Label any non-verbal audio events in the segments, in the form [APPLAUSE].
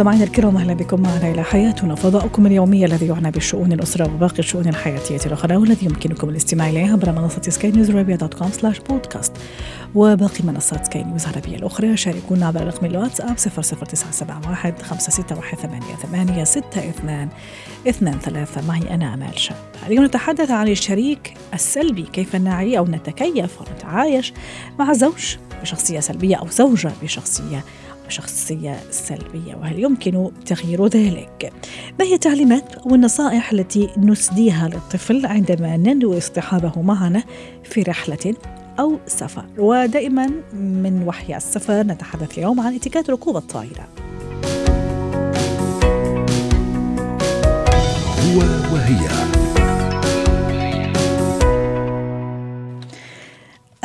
مستمعينا الكرام أهلا بكم معنا إلى حياتنا فضاؤكم اليومي الذي يعنى بشؤون الأسرة وباقي الشؤون الحياتية الأخرى والذي يمكنكم الاستماع إليه عبر منصة سكاي نيوز dot com slash podcast وباقي منصات سكاي نيوز العربيه الأخرى شاركونا عبر رقم الواتساب 00971 561 62 اثنان ثلاثة. معي أنا أمال شاب. اليوم نتحدث عن الشريك السلبي كيف نعي أو نتكيف ونتعايش مع زوج بشخصية سلبية أو زوجة بشخصية شخصية سلبية وهل يمكن تغيير ذلك؟ ما هي التعليمات والنصائح التي نسديها للطفل عندما ننوي اصطحابه معنا في رحلة أو سفر؟ ودائما من وحي السفر نتحدث اليوم عن اتكات ركوب الطائرة. هو وهي.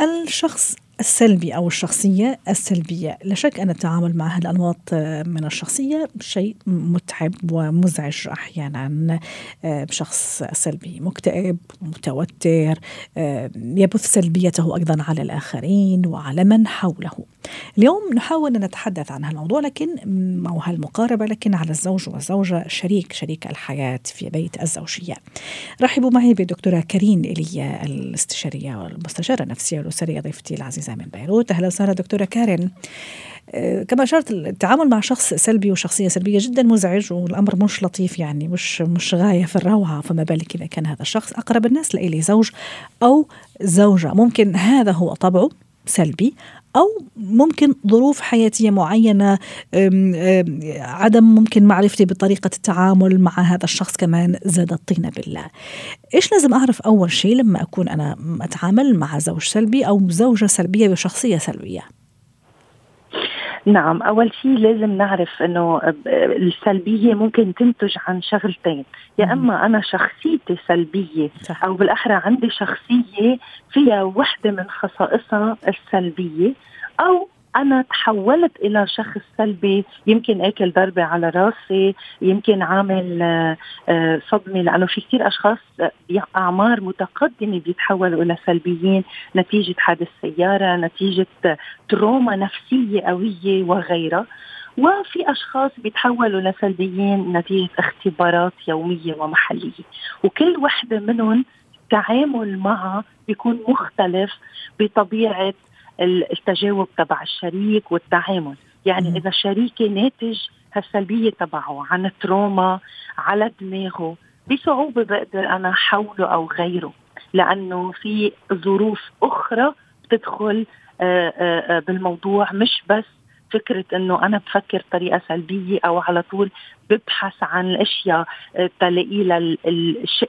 الشخص السلبي أو الشخصية السلبية. لا شك أن التعامل مع هالأنماط من الشخصية شيء متعب ومزعج أحيانا شخص سلبي. مكتئب متوتر يبث سلبيته أيضا على الآخرين وعلى من حوله. اليوم نحاول أن نتحدث عن هالموضوع لكن أو هالمقاربة؟ لكن على الزوج والزوجة شريك شريك الحياة في بيت الزوجية. رحبوا معي بدكتورة كريم إيليا الاستشارية والمستشارة النفسية والأسرية ضيفتي العزيزة من بيروت. أهلا وسهلا دكتورة كارين. كما أشرت التعامل مع شخص سلبي وشخصية سلبية جدا مزعج والأمر مش لطيف يعني مش مش غاية في الروعة. فما بالك إذا كان هذا الشخص أقرب الناس لإلي زوج أو زوجة. ممكن هذا هو طبعه سلبي أو ممكن ظروف حياتية معينة عدم ممكن معرفتي بطريقة التعامل مع هذا الشخص كمان زاد الطين بالله. إيش لازم أعرف أول شيء لما أكون أنا أتعامل مع زوج سلبي أو زوجة سلبية بشخصية سلبية؟ نعم أول شيء لازم نعرف أنه السلبية ممكن تنتج عن شغلتين يا أما أنا شخصيتي سلبية صح. أو بالأحرى عندي شخصية فيها وحدة من خصائصها السلبية أو أنا تحولت إلى شخص سلبي يمكن آكل ضربة على راسي يمكن عامل صدمة لأنه في كثير أشخاص بأعمار متقدمة بيتحولوا إلى سلبيين نتيجة حادث سيارة نتيجة تروما نفسية قوية وغيرها. وفي أشخاص بيتحولوا لسلبيين نتيجة اختبارات يومية ومحلية. وكل وحدة منهم التعامل معها بيكون مختلف بطبيعة التجاوب تبع الشريك والتعامل. يعني إذا شريكي ناتج هالسلبيه تبعه عن تروما على دماغه بصعوبة بقدر أنا حوله أو غيره. لأنه في ظروف أخرى بتدخل بالموضوع. مش بس فكرة إنه أنا بفكر طريقة سلبية أو على طول ببحث عن الأشياء تلاقي لها الشق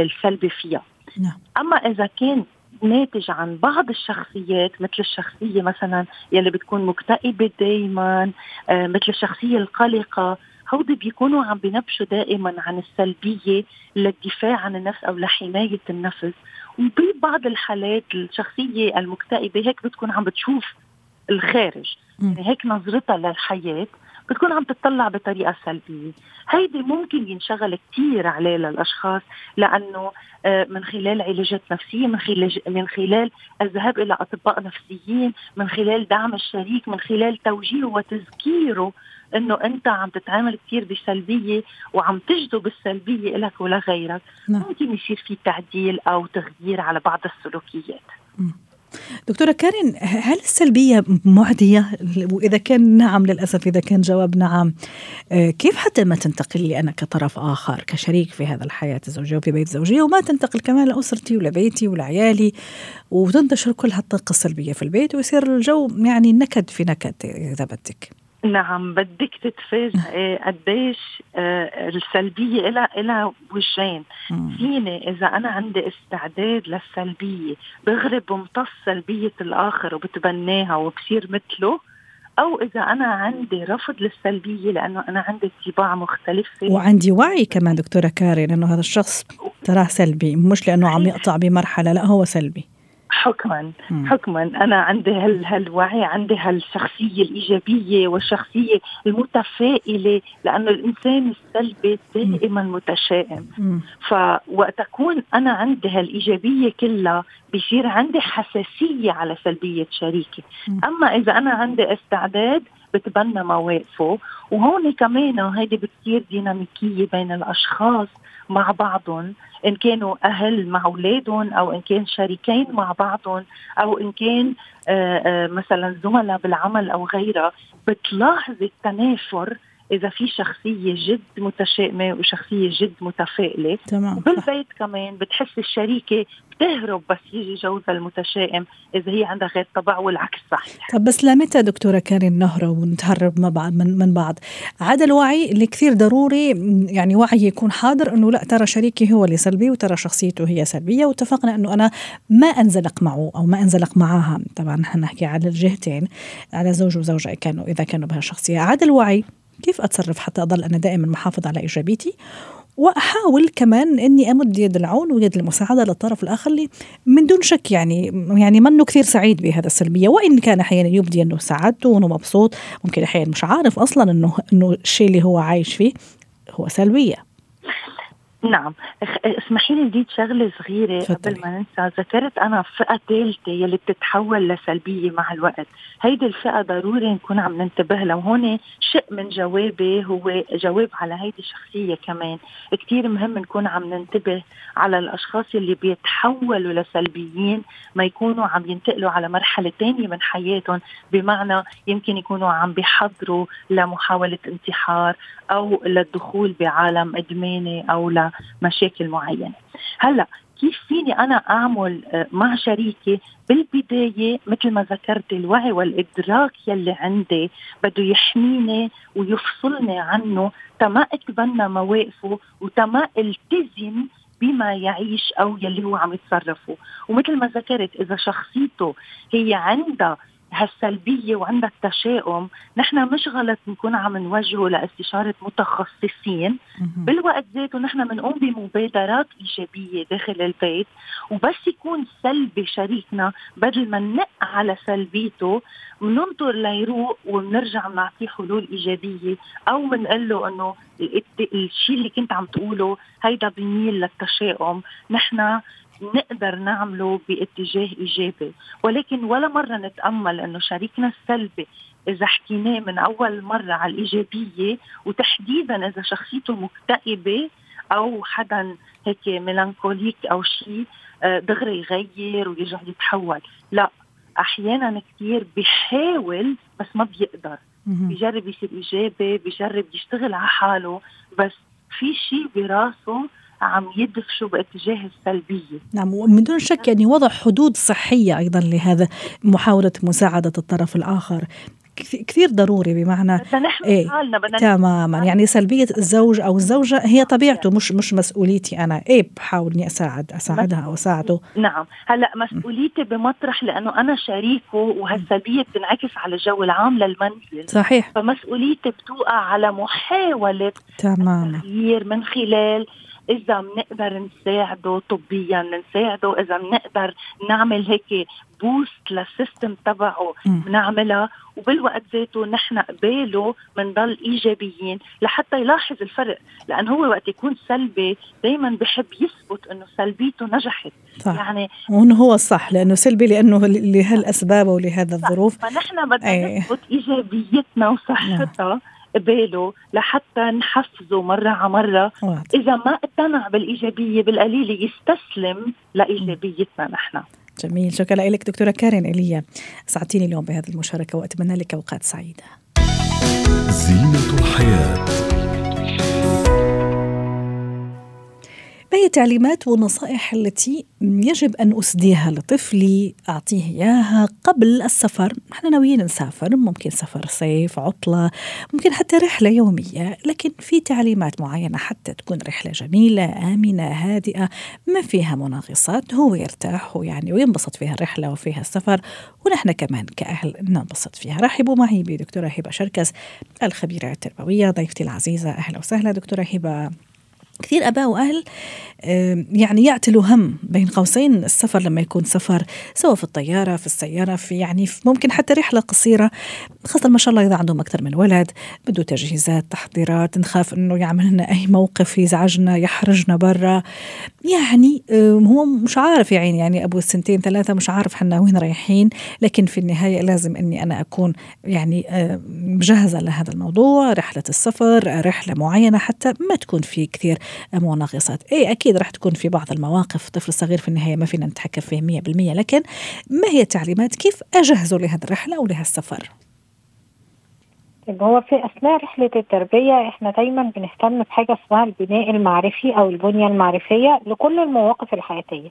السلبي فيها. نعم. أما إذا كان ناتج عن بعض الشخصيات مثل الشخصية مثلا يلي بتكون مكتئبة دائما آه مثل الشخصية القلقة. هودي بيكونوا عم بنبشوا دائما عن السلبية للدفاع عن النفس أو لحماية النفس. وببعض الحالات الشخصية المكتئبة هيك بتكون عم بتشوف الخارج. يعني هيك نظرتها للحياة. بتكون عم تطلع بطريقة سلبية هيدي ممكن ينشغل كتير عليه للأشخاص لأنه من خلال علاجات نفسية من خلال, من خلال الذهاب إلى أطباء نفسيين من خلال دعم الشريك من خلال توجيهه وتذكيره إنه أنت عم تتعامل كثير بسلبية وعم تجذب السلبيه لك ولغيرك نعم. ممكن يصير في تعديل أو تغيير على بعض السلوكيات. دكتورة كارين هل السلبية معدية؟ وإذا كان نعم للأسف إذا كان جواب نعم. كيف حتى ما تنتقل لي أنا كطرف آخر كشريك في هذا الحياة الزوجية وفي بيت زوجية وما تنتقل كمان لأسرتي ولبيتي ولعيالي وتنتشر كل هالطاقة السلبية في البيت ويصير الجو يعني نكد في نكد إذا بدك. نعم بدك تتفاجئي قديش السلبية لها لها وجهين. فيني إذا أنا عندي استعداد للسلبية بغرب وامتص سلبية الآخر وبتبناها وبصير مثله أو إذا أنا عندي رفض للسلبية لأنه أنا عندي طباع مختلفه وعندي وعي كمان دكتورة كارين إنه هذا الشخص تراه سلبي مش لأنه عم يقطع بمرحلة لا هو سلبي. حكما حكما. أنا عندي هال هالوعي عندي هالشخصية الإيجابية والشخصية المتفائلة لأنه الإنسان السلبي دائما متشائم. فوقت أكون أنا عندي هالإيجابية كلها بصير عندي حساسية على سلبية شريكي. أما إذا أنا عندي استعداد بتبنى مواقفه. وهون كمان هيدي بتصير ديناميكية بين الأشخاص. مع بعضهم إن كانوا أهل مع أولادهم أو إن كان شريكين مع بعضهم أو إن كان آآ آآ مثلا زملاء بالعمل أو غيرها بتلاحظ التنافر إذا في شخصية جد متشائمة وشخصية جد متفائلة تمام. وبالبيت كمان بتحس الشريكة بتهرب بس يجي جوزها المتشائم إذا هي عندها غير طبع والعكس صحيح. طب بس لمتى دكتورة كارين نهرب ونتهرب من بعض من, بعض؟ عدا الوعي اللي كثير ضروري يعني وعي يكون حاضر إنه لا ترى شريكي هو اللي سلبي وترى شخصيته هي سلبية واتفقنا إنه أنا ما أنزلق معه أو ما أنزلق معها. طبعا نحن نحكي على الجهتين على زوج وزوجة كانوا إذا كانوا بهالشخصية. عدا الوعي كيف أتصرف حتى أضل أنا دائما محافظ على إيجابيتي؟ وأحاول كمان إني أمد يد العون ويد المساعدة للطرف الآخر اللي من دون شك يعني يعني منه كثير سعيد بهذا السلبية. وإن كان أحيانا يبدي أنه سعادته وأنه مبسوط ممكن أحيانا مش عارف أصلا إنه إنه الشيء اللي هو عايش فيه هو سلبية. نعم. اسمحي لي زيد شغلة صغيرة فتري. قبل ما ننسى. ذكرت أنا فئة ثالثة يلي بتتحول لسلبية مع الوقت. هيدي الفئة ضروري نكون عم ننتبه لها. وهون شق من جوابي هو جواب على هيدي الشخصيه كمان. كثير مهم نكون عم ننتبه على الأشخاص اللي بيتحولوا لسلبيين ما يكونوا عم ينتقلوا على مرحلة ثانية من حياتهم. بمعنى يمكن يكونوا عم بيحضروا لمحاولة انتحار أو للدخول بعالم إدماني أو لمشاكل معينة. هلا كيف فيني أنا أعمل مع شريكي بالبداية مثل ما ذكرت الوعي والإدراك يلي عندي بده يحميني ويفصلني عنه تما أتبنى مواقفه وتما التزم بما يعيش أو يلي هو عم يتصرفه. ومثل ما ذكرت إذا شخصيته هي عندها هالسلبية وعندها التشاؤم نحن مش غلط نكون عم نوجهه لاستشارة متخصصين. بالوقت ذاته نحن بنقوم بمبادرات إيجابية داخل البيت وبس يكون سلبي شريكنا بدل ما ننق على سلبيته بننطر ليروق وبنرجع بنعطيه حلول إيجابية. أو بنقول له إنه الشيء اللي كنت عم تقوله هيدا بيميل للتشاؤم. نحن نقدر نعمله باتجاه إيجابي. ولكن ولا مرة نتأمل إنه شريكنا السلبي إذا حكيناه من أول مرة على الإيجابية وتحديدا إذا شخصيته مكتئبة أو حدا هيك ميلانكوليك أو شيء دغري يغير ويرجع يتحول. لا أحيانا كثير بيحاول بس ما بيقدر. بيجرب يصير إيجابي بيجرب يشتغل على حاله بس في شيء براسه عم يدفشوا باتجاه السلبية. نعم ومن دون شك يعني وضع حدود صحية أيضا لهذا محاولة مساعدة الطرف الآخر. كثير ضروري بمعنى إيه تماما. يعني سلبية الزوج أو الزوجة هي طبيعته مش مش مسؤوليتي أنا. إيه بحاول اني أساعد أساعدها أو أساعده. نعم. هلأ مسؤوليتي بمطرح لأنه أنا شريكه وهالسلبية بتنعكس على الجو العام للمنزل. صحيح. فمسؤوليتي بتوقع على محاولة تماما. التغيير من خلال إذا بنقدر نساعده طبيا نساعده إذا بنقدر نعمل هيك boost لل system تبعه بنعملها وبالوقت ذاته نحن قباله بنضل إيجابيين لحتى يلاحظ الفرق لأن هو وقت يكون سلبي دائما بحب يثبت إنه سلبيته نجحت. صح. يعني وإنه هو الصح لأنه سلبي لأنه لهالأسباب ولهذا الظروف. فنحن بدنا نثبت إيجابيتنا وصحتها. قباله لحتى نحفزه مرة على مرة. إذا ما اقتنع بالإيجابية بالقليلة يستسلم لإيجابيتنا نحن. جميل. شكرا لك دكتورة كارين إيليا سعدتيني اليوم بهذه المشاركة وأتمنى لك أوقات سعيدة. زينة الحياة. ما هي التعليمات والنصائح التي يجب أن أسديها لطفلي أعطيه إياها قبل السفر. نحن ناويين نسافر ممكن سفر صيف عطلة ممكن حتى رحلة يومية لكن في تعليمات معينة حتى تكون رحلة جميلة آمنة هادئة ما فيها مناغصات هو يرتاح ويعني وينبسط فيها الرحلة وفيها السفر. ونحن كمان كأهل ننبسط فيها. رحبوا معي بدكتورة هبة شركس الخبيرة التربوية ضيفتي العزيزة. أهلا وسهلا دكتورة هبة. كثير أباء وأهل يعني يعتلوا هم بين قوسين السفر لما يكون سفر سواء في الطيارة في السيارة في يعني في ممكن حتى رحلة قصيرة خاصة ما شاء الله إذا عندهم أكثر من ولد بده تجهيزات تحضيرات نخاف إنه يعمل لنا أي موقف يزعجنا يحرجنا برا. يعني هو مش عارف يا عيني يعني أبو السنتين ثلاثة مش عارف حنا وين رايحين لكن في النهاية لازم إني أنا أكون يعني مجهزه لهذا الموضوع رحلة السفر رحلة معينة حتى ما تكون في كثير مناقصات. اي أكيد رح تكون في بعض المواقف طفل صغير في النهاية ما فينا نتحكم فيه 100% لكن ما هي التعليمات؟ كيف أجهزه لهذه الرحلة أو لهالسفر طيب هو في أثناء رحلة التربية إحنا دايما بنهتم بحاجة اسمها البناء المعرفي أو البنية المعرفية لكل المواقف الحياتية.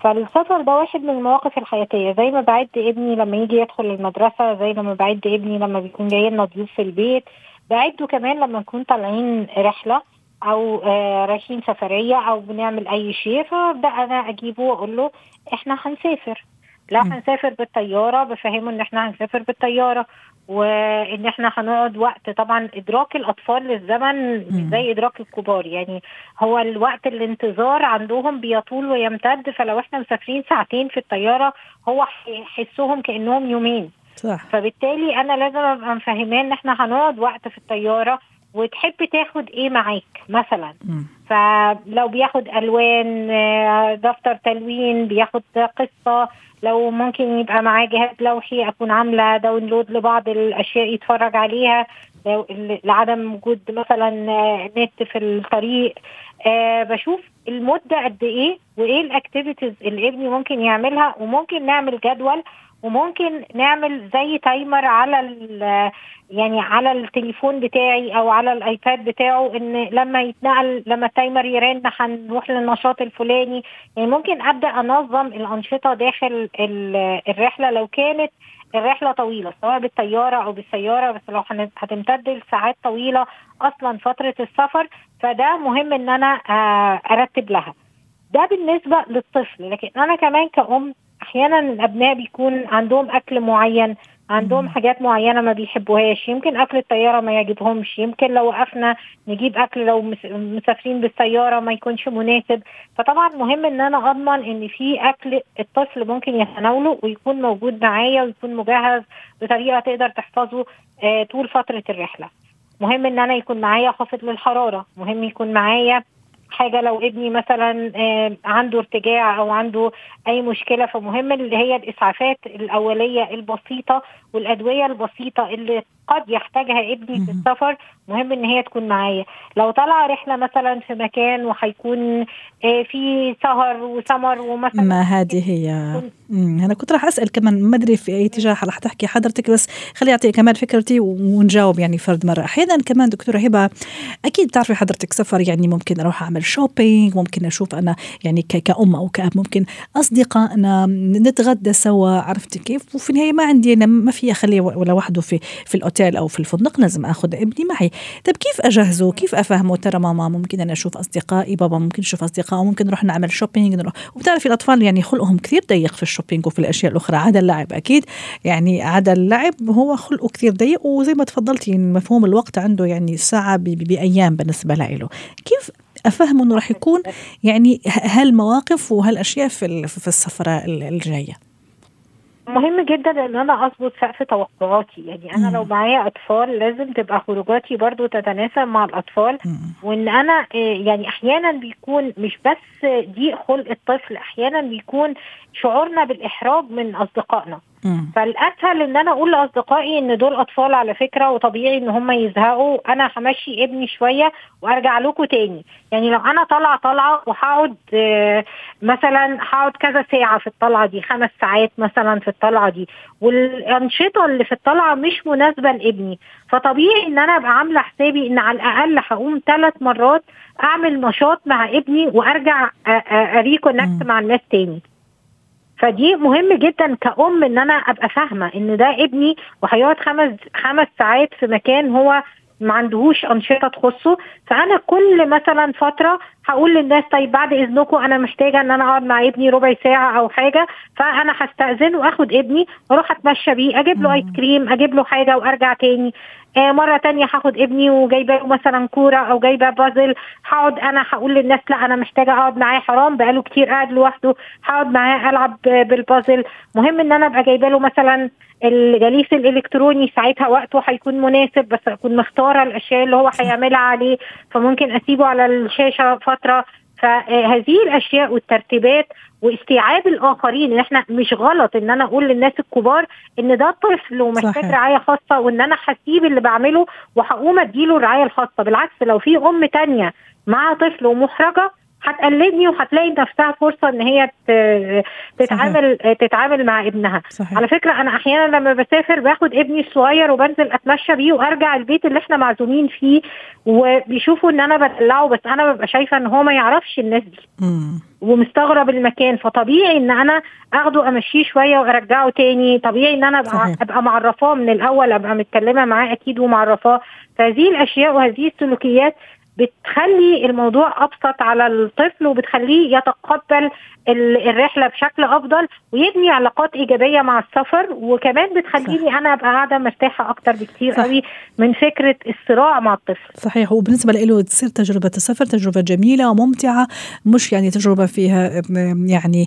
فالسفر ده واحد من المواقف الحياتية زي ما بعد ابني لما يجي يدخل المدرسة زي لما بعد ابني لما بيكون جاي لنا ضيوف في البيت بعده كمان لما نكون طالعين رحلة أو آه رايحين سفرية أو بنعمل أي شيء فابدا أنا أجيبه وأقول له إحنا هنسافر لا. هنسافر بالطيارة بفهمه إن إحنا هنسافر بالطيارة وإن إحنا هنقعد وقت طبعا إدراك الأطفال للزمن زي إدراك الكبار. يعني هو الوقت الانتظار عندهم بيطول ويمتد فلو إحنا مسافرين ساعتين في الطيارة هو هيحسهم كأنهم يومين. صح. فبالتالي أنا لازم أبقى مفهماه إن إحنا هنقعد وقت في الطيارة وتحب تاخد إيه معاك مثلا م. فلو بياخد ألوان دفتر تلوين بياخد قصة لو ممكن يبقى معاه جهاز لوحي أكون عاملة download لبعض الأشياء يتفرج عليها لعدم وجود مثلا نت في الطريق أه بشوف المدة قد إيه وإيه ال activities اللي ابني ممكن يعملها وممكن نعمل جدول وممكن نعمل زي timer على يعني على التليفون بتاعي أو على الآيباد بتاعه إن لما يتنقل لما ال timer يرن هنروح للنشاط الفلاني. يعني ممكن أبدأ أنظم الأنشطة داخل الرحلة لو كانت الرحلة طويلة سواء بالطيارة أو بالسيارة بس لو هتمتد لساعات طويلة أصلا فترة السفر فده مهم إن أنا أرتب لها. ده بالنسبة للطفل لكن أنا كمان كأم أحيانا الأبناء بيكون عندهم أكل معين عندهم حاجات معينة ما بيحبوهاش. يمكن أكل الطيارة ما يعجبهمش. يمكن لو وقفنا نجيب أكل لو مسافرين بالسياره ما يكونش مناسب. فطبعا مهم إن أنا أضمن إن في أكل الطفل ممكن يتناوله ويكون موجود معايا ويكون مجهز بطريقة تقدر تحفظه آه طول فترة الرحلة. مهم إن أنا يكون معايا خافض للحرارة. مهم يكون معايا حاجة لو ابني مثلا عنده ارتجاع أو عنده أي مشكلة فمهم اللي هي الإسعافات الأولية البسيطة والأدوية البسيطة اللي قد يحتاجها ابني في السفر. مهم إن هي تكون معايا. لو طلع رحلة مثلا في مكان وهيكون في سهر وسمر ومثلا ما هذه هي. أنا كنت راح أسأل كمان ما أدري في أي اتجاه رح تحكي حضرتك بس خلي أعطي كمان فكرتي ونجاوب يعني فرد مرة. أحيانا كمان دكتورة هبة أكيد بتعرفي حضرتك سفر يعني ممكن أروح أعمل shopping ممكن أشوف أنا يعني كأم أو كأب ممكن أصدقائنا نتغدى سوا عرفتي كيف؟ وفي النهاية ما عندي أنا ما فيي أخليه لوحده في في الأوتيل أو في الفندق لازم أخذ ابني معي. طيب كيف أجهزه؟ كيف أفهمه؟ ترى ماما ممكن أنا أشوف أصدقائي بابا ممكن يشوف أصدقائه ممكن نروح نعمل shopping نروح. وبتعرفي الأطفال يعني خلقهم كثير ضيق في ال shopping وفي الأشياء الأخرى. عدا اللعب أكيد. يعني عدا اللعب هو خلقه كثير ضيق وزي ما تفضلتي مفهوم الوقت عنده يعني ساعة بأيام بالنسبة له كيف افهم إنه راح يكون يعني هالمواقف وهالأشياء في في السفرة الجاية؟ مهم جدا إن أنا أظبط سقف توقعاتي. يعني أنا لو معايا أطفال لازم تبقى خروجاتي برضو تتناسب مع الأطفال. وإن أنا يعني أحيانا بيكون مش بس ضيق خلق الطفل أحيانا بيكون شعورنا بالإحراج من أصدقائنا. فالأسهل إن أنا أقول لأصدقائي إن دول أطفال على فكرة وطبيعي إن هم يزهقوا أنا همشي ابني شوية وأرجع لكم تاني. يعني لو أنا طالعة طالعة وهقعد مثلا هقعد كذا ساعة في الطلعة دي خمس ساعات مثلا في الطلعة دي والأنشطة اللي في الطلعة مش مناسبة لابني. فطبيعي إن أنا أبقى عاملة حسابي إن على الأقل هقوم ثلاث مرات أعمل نشاط مع ابني وأرجع أريكونكت مع الناس تاني. فدي مهم جدا كأم إن أنا أبقى فاهمة إن ده ابني وهيقعد خمس خمس ساعات في مكان هو ما عندهوش أنشطة تخصه. فأنا كل مثلا فترة هقول للناس طيب بعد إذنكم أنا محتاجة إن أنا أقعد مع ابني ربع ساعة أو حاجة فأنا هستاذن واخد ابني وأروح أتمشى بيه أجيب له ايس كريم أجيب له حاجة وأرجع تاني. آه مرة تانية هاخد ابني وجايبة له مثلا كورة أو جايبة بازل هقعد أنا هقول للناس لا أنا محتاجة أقعد معاه حرام بقاله كتير قاعد لوحده هقعد معاه ألعب بالبازل مهم إن أنا أبقى جايبة له مثلا الجليس الإلكتروني ساعتها وقته هيكون مناسب بس أكون مختارة الأشياء اللي هو هيعملها عليه فممكن أسيبه على الشاشة فترة. فهذه الأشياء والترتيبات واستيعاب الآخرين إن إحنا مش غلط إن أنا أقول للناس الكبار إن ده طفل ومحتاج رعاية خاصة وإن أنا هسيب اللي بعمله وهقوم أديله الرعاية الخاصة. بالعكس لو في أم تانية مع طفل ومحرجة هتقلدني وهتلاقي نفسها فرصة ان هي تتعامل صحيح. تتعامل مع ابنها صحيح. على فكرة أنا أحيانا لما بسافر باخد ابني الصغير وبنزل أتمشى بيه وأرجع البيت اللي إحنا معزومين فيه وبيشوفوا إن أنا بدلعه بس أنا ببقى شايفة إن هو ما يعرفش الناس دي. ومستغرب المكان فطبيعي إن أنا آخده أمشيه شوية وأرجعه تاني طبيعي إن أنا ابقى, أبقى معرفاه من الأول أبقى متكلمة معاه أكيد ومعرفاه فهذه الأشياء وهذه السلوكيات بتخلي الموضوع أبسط على الطفل وبتخليه يتقبل الرحلة بشكل أفضل ويبني علاقات إيجابية مع السفر. وكمان بتخليني صح. أنا أبقى قاعدة مرتاحة أكتر بكتير صح. قوي من فكرة الصراع مع الطفل. صحيح. وبالنسبة له تصير تجربة السفر تجربة جميلة وممتعة مش يعني تجربة فيها يعني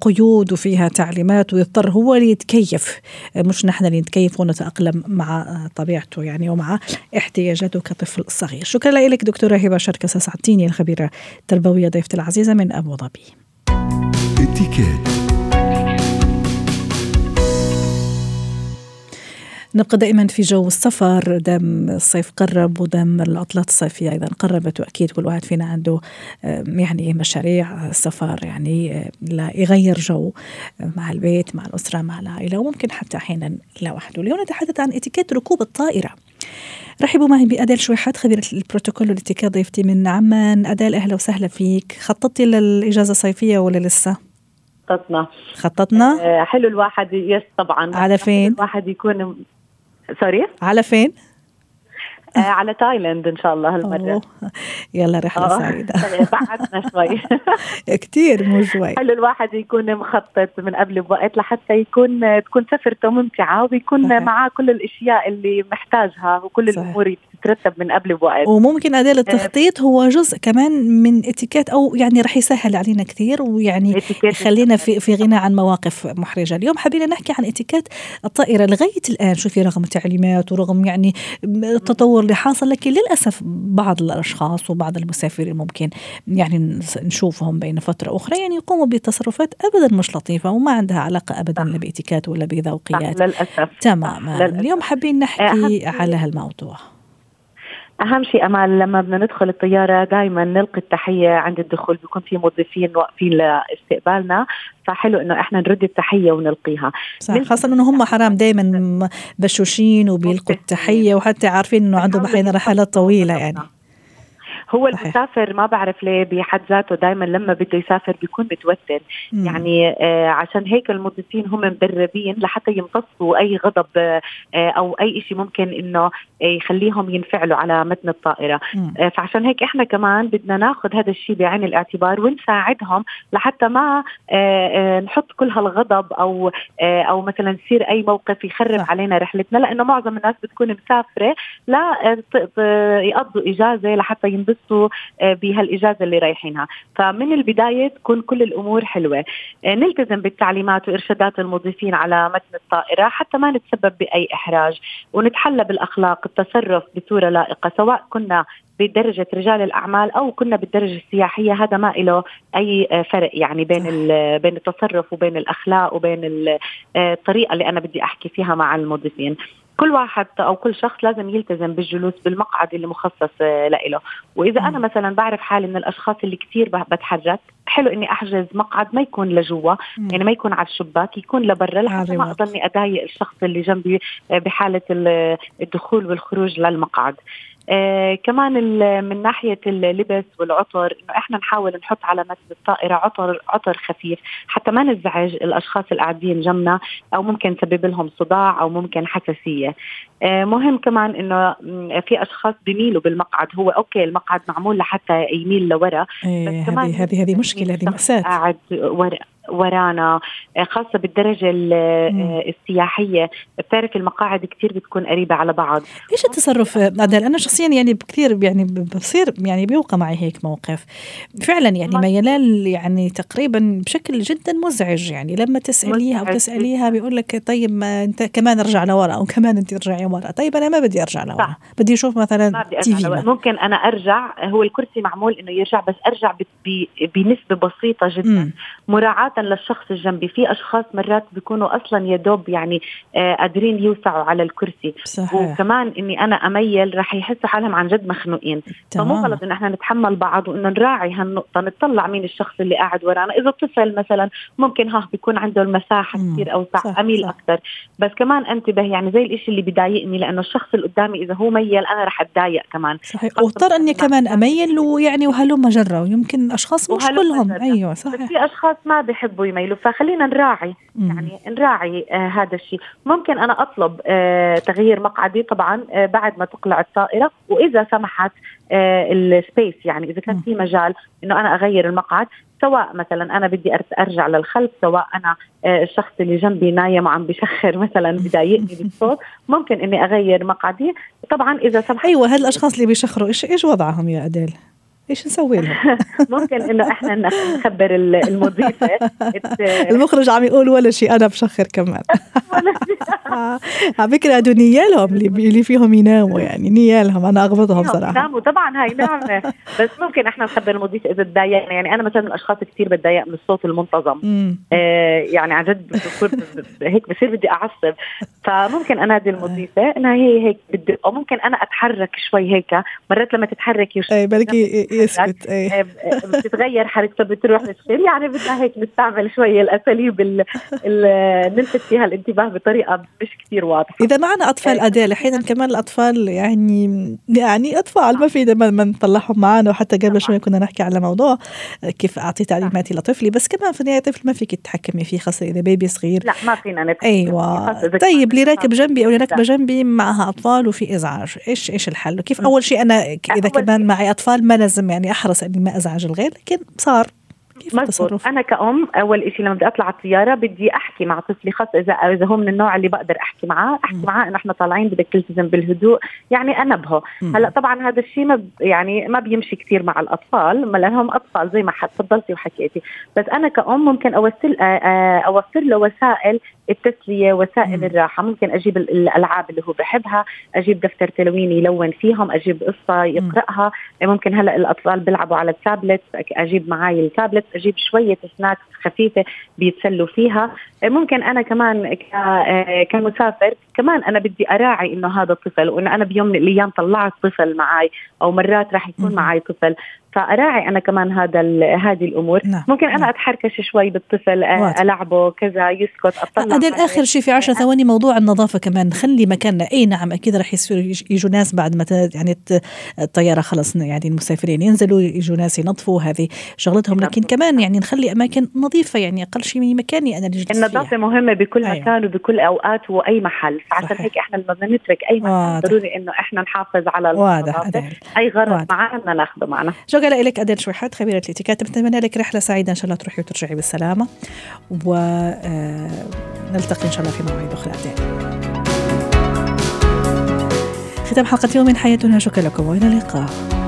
قيود وفيها تعليمات ويضطر هو اللي يتكيف. مش نحن اللي نتكيف ونتأقلم مع طبيعته يعني ومع احتياجاته كطفل صغير. شكرا لك دكتورة هبة شركة سعدتيني الخبيرة التربويه ضيفتي العزيزة من أبو ظبي. نبقى دائما في جو السفر. دام الصيف قرب ودام العطلات الصيفية أيضا قربت وأكيد كل واحد فينا عنده يعني مشاريع سفر يعني لا يغير جو مع البيت مع الأسرة مع العائلة وممكن حتى أحيانا لوحده اليوم نتحدث عن إتيكيت ركوب الطائرة. رحبوا معي بأديل شويحات خبيرة البروتوكول والإتيكيت ضيفتي من عمان. أديل أهلا وسهلا فيك. خططتي للإجازة الصيفية ولا لسه؟ خططنا. خططنا؟ آه حلو الواحد Yes طبعا. على فين؟ الواحد يكون Sorry؟ على فين؟ آه على تايلاند إن شاء الله هالمرة. يلا رحلة آه. سعيدة. [LAUGHS] بعدنا شوي. [LAUGHS] كثير مو شوي. حلو الواحد يكون مخطط من قبل بوقت لحتى يكون تكون سفرته ممتعة ويكون معاه كل الأشياء اللي محتاجها وكل صحيح. الأمور تترتب من قبل بوقت. وممكن اداء التخطيط هو جزء كمان من اتيكيت أو يعني رح يسهل علينا كثير ويعني يخلينا في في غنى عن مواقف محرجة. اليوم حبينا نحكي عن اتيكيت الطائرة لغاية الآن. شوفي رغم التعليمات ورغم يعني التطور اللي حاصل لكن للأسف بعض الأشخاص وبعض المسافرين ممكن يعني نشوفهم بين فترة أخرى يعني يقوموا بتصرفات ابدا مش لطيفة وما عندها علاقة ابدا لا باتيكيت ولا بذوقيات. للأسف. تماما. للأسف. اليوم حابين نحكي على هالموضوع. أهم شيء أمال لما بدنا ندخل الطيارة دائما نلقي التحية عند الدخول بيكون في موظفين واقفين لاستقبالنا فحلو إنه إحنا نرد التحية ونلقيها. صح خاصة إنه هم حرام دائما بشوشين وبيلقوا التحية وحتى عارفين إنه عندهم أحيانا رحلات طويلة يعني. هو المسافر ما بعرف ليه بحد ذاته دائما لما بده يسافر بيكون متوتر. مم. يعني آه عشان هيك المضيفين هم مدربين لحتى يمتصوا أي غضب آه أو أي شيء ممكن إنه يخليهم ينفعلوا على متن الطائرة. آه فعشان هيك إحنا كمان بدنا ناخذ هذا الشيء بعين الاعتبار ونساعدهم لحتى ما آه آه نحط كل هالغضب أو آه أو مثلا يصير أي موقف يخرب صح. علينا رحلتنا. لأنه معظم الناس بتكون مسافرة لا آه، يقضوا إجازة لحتى ينبسطوا ينبسطوا آه، بهالإجازة اللي رايحينها. فمن البداية تكون كل الأمور حلوة. آه، نلتزم بالتعليمات وإرشادات المضيفين على متن الطائرة حتى ما نتسبب بأي إحراج ونتحلى بالأخلاق التصرف بصورة لائقة سواء كنا بدرجة رجال الأعمال أو كنا بالدرجة السياحية هذا ما له أي آه، فرق يعني بين بين التصرف وبين الأخلاق وبين الطريقة اللي أنا بدي أحكي فيها مع المضيفين. كل واحد أو كل شخص لازم يلتزم بالجلوس بالمقعد اللي مخصص آه، له وإذا أنا مثلا بعرف حالي من الأشخاص اللي كثير بتحرك حلو إني أحجز مقعد ما يكون لجوا يعني ما يكون على الشباك يكون لبرا لحتى ما أضلني أضايق الشخص اللي جنبي آه، بحالة الدخول والخروج للمقعد. آه كمان من ناحية اللبس والعطر إنه إحنا نحاول نحط على متن الطائرة عطر عطر خفيف حتى ما نزعج الأشخاص اللي قاعدين جنبنا أو ممكن نسبب لهم صداع أو ممكن حساسية. آه مهم كمان إنه في أشخاص بيميلوا بالمقعد هو أوكي المقعد معمول لحتى يميل لورا إيه، بس كمان هذه هذه هذه مشكلة هذه مأساة. قاعد ورا. ورانا آه، خاصة بالدرجة آه، السياحية. بتعرف المقاعد كثير بتكون قريبة على بعض. إيش التصرف؟ عدل أنا شخصيا يعني كثير يعني بصير يعني بيوقع معي هيك موقف. فعلا يعني ميلان يعني تقريبا بشكل جدا مزعج يعني. لما تسأليها أو تسأليها بيقول لك طيب ما أنت كمان ارجع لورا أو كمان أنت ارجعي ورا. طيب أنا ما بدي أرجع لورا. بدي أشوف مثلا تي في ممكن أنا أرجع هو الكرسي معمول إنه يرجع بس أرجع بنسبة بسيطة جدا. مراعاة للشخص الجنبي. في أشخاص مرات بيكونوا أصلا يا دوب يعني آه قادرين يوسعوا على الكرسي. صحيح. وكمان إني أنا أميل رح يحسوا حالهم عن جد مخنوقين. فمو غلط إن إحنا نتحمل بعض وإنه نراعي هالنقطة نطلع مين الشخص اللي قاعد ورانا. إذا طفل مثلا ممكن ها بيكون عنده المساحة كثير اوسع اميل أكثر بس كمان انتبه يعني زي الإشي اللي بضايقني لأنه الشخص اللي قدامي إذا هو ميل أنا رح أتضايق كمان. صحيح. واضطر إني كمان أميل ويعني وهلم جرة ويمكن أشخاص مش كلهم. أيوه صحيح. في أشخاص ما بيحبوا يحبوا يميلوا فخلينا نراعي يعني نراعي آه هذا الشيء. ممكن أنا أطلب آه تغيير مقعدي طبعا آه بعد ما تقلع الطائرة. وإذا سمحت آه السبيس يعني إذا كان في مجال إنه أنا أغير المقعد سواء مثلا أنا بدي أرجع للخلف سواء أنا آه الشخص اللي جنبي نايم وعم بشخر مثلا بضايقني بالصوت ممكن إني أغير مقعدي. طبعا إذا سمحت أيوه هاد الاشخاص اللي بيشخروا إيش إيش وضعهم يا أديل؟ إيش نسوي لهم؟ [LAUGHS] ممكن إنه إحنا نخبر المضيفة. [LAUGHS] المخرج عم يقول ولا شيء أنا بشخر كمان. [LAUGHS] على فكرة هدول نيالهم اللي فيهم يناموا يعني نيالهم أنا أغبطهم صراحة. يناموا طبعا هاي نعمه [LAUGHS] بس ممكن إحنا نخبر المضيفه إذا تضايقنا. يعني أنا مثلا من الأشخاص كثير بتضايق من الصوت المنتظم. آه يعني عن جد هيك بصير بدي أعصب. فممكن انادي المضيفة إنها هي هيك بدي أو ممكن أنا أتحرك شوي هيك. مرات لما تتحركي اي بلكي يسكت إيه. آه، بتتغير حركته بتروح للشيل يعني بدنا هيك نستعمل شوي الأساليب اللي نلفت فيها الانتباه بطريقة مش كثير واضحة. إذا معنا أطفال إيه. أداة أحيانا كمان الأطفال يعني يعني أطفال ما في ما نطلعهم معنا وحتى قبل شوي كنا نحكي على موضوع كيف أعطي تعليماتي لطفلي بس كمان في النهاية طفل ما فيك تتحكمي فيه خاصة إذا بيبي صغير. لا ما فينا نتحكم أيوه. طيب اللي راكب جنبي أو اللي راكبه جنبي معها أطفال وفي إزعاج. إيش إيش الحل؟ وكيف؟ أول شيء أنا إذا كمان معي أطفال ما لازم يعني أحرص إني ما أزعج الغير لكن صار. كيف التصرف؟ أنا كأم أول شيء لما بدي أطلع على الطيارة بدي أحكي مع طفلي خاصه إذا إذا هو من النوع اللي بقدر أحكي معاه أحكي معاه إنه إحنا طالعين بدك تلتزم بالهدوء يعني انبهه هلأ طبعا هذا الشيء ما يعني ما بيمشي كثير مع الأطفال لأنهم أطفال زي ما تفضلتي وحكيتي. بس أنا كأم ممكن أوصل اوفر له وسائل التسلية وسائل. الراحة. ممكن أجيب الألعاب اللي هو بحبها أجيب دفتر تلوين يلون فيهم أجيب قصة يقرأها. ممكن هلأ الأطفال بيلعبوا على التابلت أجيب معي التابلت. أجيب شوية snacks خفيفة بيتسلوا فيها. ممكن أنا كمان آه، كمسافر كمان أنا بدي أراعي إنه هذا الطفل وإنه أنا بيوم من الأيام طلعت طفل معي أو مرات راح يكون معي طفل. فاراعي أنا كمان هذا هذه الأمور. نعم. ممكن أنا نعم. أتحركش شوي بالطفل آه، ألعبه كذا يسكت أطلع. بعدين اخر شيء في 10 ثواني موضوع النظافة كمان. نخلي مكاننا أي نعم أكيد راح يصير يجوا ناس بعد ما يعني الطيارة خلص يعني المسافرين ينزلوا يجوا ناس ينظفوا هذه شغلتهم. لكن كمان يعني نخلي أماكن نظيفة يعني أقل شيء من مكاني أنا اللي النظافة مهمة بكل أيوة. مكان وبكل أوقات وأي محل. عشان هيك إحنا بدنا نترك أي مكان ضروري إنه إحنا نحافظ على النظافة. أي غرض معنا ناخذه معنا. شكرا لك ادل شويحات خبيره الاتيكيت بنتمنى لك رحلة سعيدة إن شاء الله تروحي وترجعي بالسلامة. ونلتقي إن شاء الله في مواعيد ادل ختام حلقة يوم من حياتنا. شكرا لكم وإلى اللقاء.